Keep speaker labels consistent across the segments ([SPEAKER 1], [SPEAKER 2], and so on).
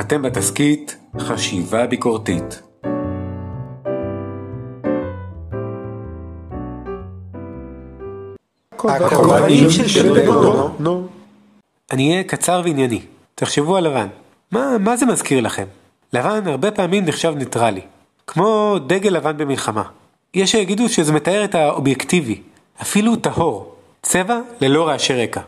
[SPEAKER 1] אתם בתסכית חשיבה ביקורתית.
[SPEAKER 2] הכובעים של.
[SPEAKER 1] אני אהיה קצר וענייני. תחשבו על לבן. מה, מה זה מזכיר לכם? לבן הרבה פעמים נחשב ניטרלי. כמו דגל לבן במלחמה. יש שיגידו שזה מתאר את האובייקטיבי, אפילו טהור. צבע ללא רעשי רקע.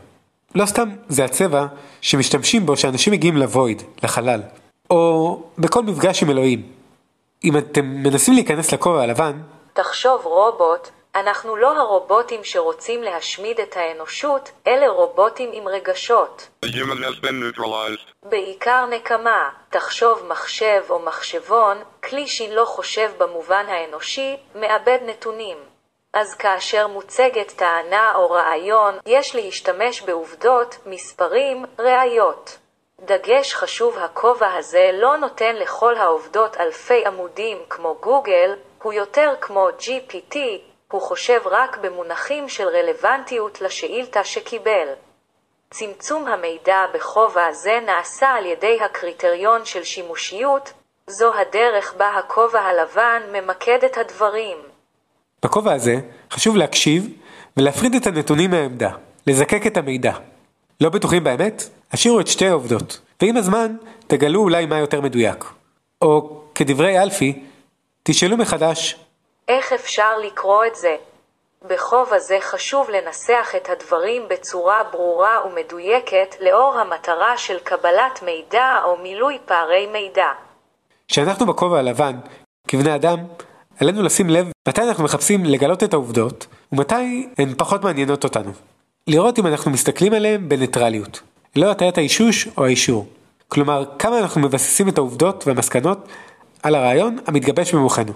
[SPEAKER 1] לא סתם זה הצבע שמשתמשים בו כשאנשים מגיעים לוויד, לחלל. או בכל מפגש עם אלוהים. אם אתם מנסים להיכנס לכובע הלבן,
[SPEAKER 3] תחשוב רובוט, אנחנו לא הרובוטים שרוצים להשמיד את האנושות, אלה רובוטים עם רגשות.
[SPEAKER 4] The human has been neutralized.
[SPEAKER 3] בעיקר נקמה, תחשוב מחשב או מחשבון, כלי שלא חושב במובן האנושי, מאבד נתונים. אז כאשר מוצגת טענה או רעיון, יש להשתמש בעובדות, מספרים, ראיות. דגש חשוב הכובע הזה לא נותן לכל העובדות אלפי עמודים כמו גוגל, הוא יותר כמו GPT, הוא חושב רק במונחים של רלוונטיות לשאילתה שקיבל. צמצום המידע בכובע זה נעשה על ידי הקריטריון של שימושיות, זו הדרך בה הכובע הלבן ממקד את הדברים.
[SPEAKER 1] בכובע הזה חשוב להקשיב ולהפריד את הנתונים מהעמדה, לזקק את המידע. לא בטוחים באמת? השאירו את שתי העובדות, ועם הזמן תגלו אולי מה יותר מדויק. או כדברי אלפי, תשאלו מחדש,
[SPEAKER 3] איך אפשר לקרוא את זה? בכובע זה חשוב לנסח את הדברים בצורה ברורה ומדויקת לאור המטרה של קבלת מידע או מילוי פערי מידע.
[SPEAKER 1] כשאנחנו בכובע הלבן, כבני אדם, עלינו לשים לב מתי אנחנו מחפשים לגלות את העובדות, ומתי הן פחות מעניינות אותנו. לראות אם אנחנו מסתכלים עליהן בניטרליות, לא הטיית האישוש או האישור. כלומר, כמה אנחנו מבססים את העובדות והמסקנות על הרעיון המתגבש במוחנו.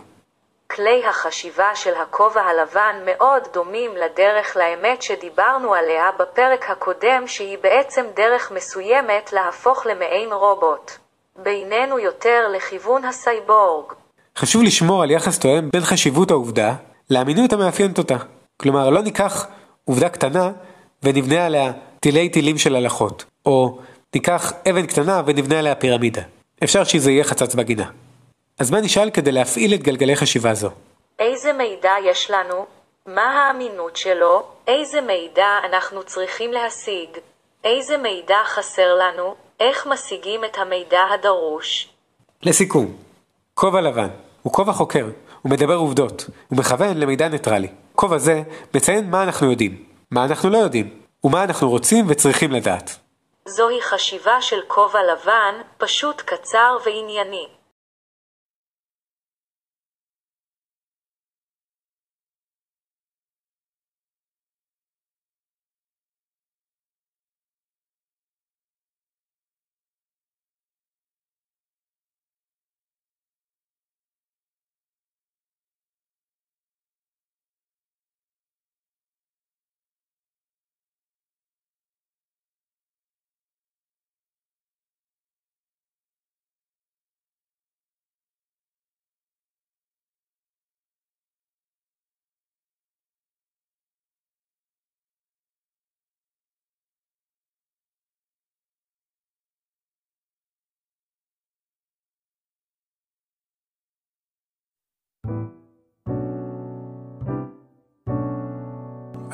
[SPEAKER 3] כלי החשיבה של הכובע הלבן מאוד דומים לדרך לאמת שדיברנו עליה בפרק הקודם שהיא בעצם דרך מסוימת להפוך למעין רובוט. בינינו יותר לכיוון הסייבורג.
[SPEAKER 1] חשוב לשמור על יחס תואם בין חשיבות העובדה לאמינות המאפיינת אותה. כלומר, לא ניקח עובדה קטנה ונבנה עליה תילי תילים של הלכות, או ניקח אבן קטנה ונבנה עליה פירמידה. אפשר שזה יהיה חצץ בגינה. אז מה נשאל כדי להפעיל את גלגלי חשיבה זו?
[SPEAKER 3] איזה מידע יש לנו? מה האמינות שלו? איזה מידע אנחנו צריכים להשיג? איזה מידע חסר לנו? איך משיגים את המידע הדרוש?
[SPEAKER 1] לסיכום, כובע לבן הוא כובע חוקר, הוא מדבר עובדות, הוא מכוון למידע ניטרלי. כובע זה מציין מה אנחנו יודעים, מה אנחנו לא יודעים, ומה אנחנו רוצים וצריכים לדעת.
[SPEAKER 3] זוהי חשיבה של כובע לבן, פשוט קצר וענייני.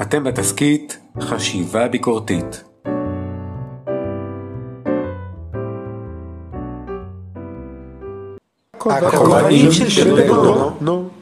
[SPEAKER 1] אתם בתסכית חשיבה ביקורתית.
[SPEAKER 2] הכובעים של שבדו.
[SPEAKER 5] נו.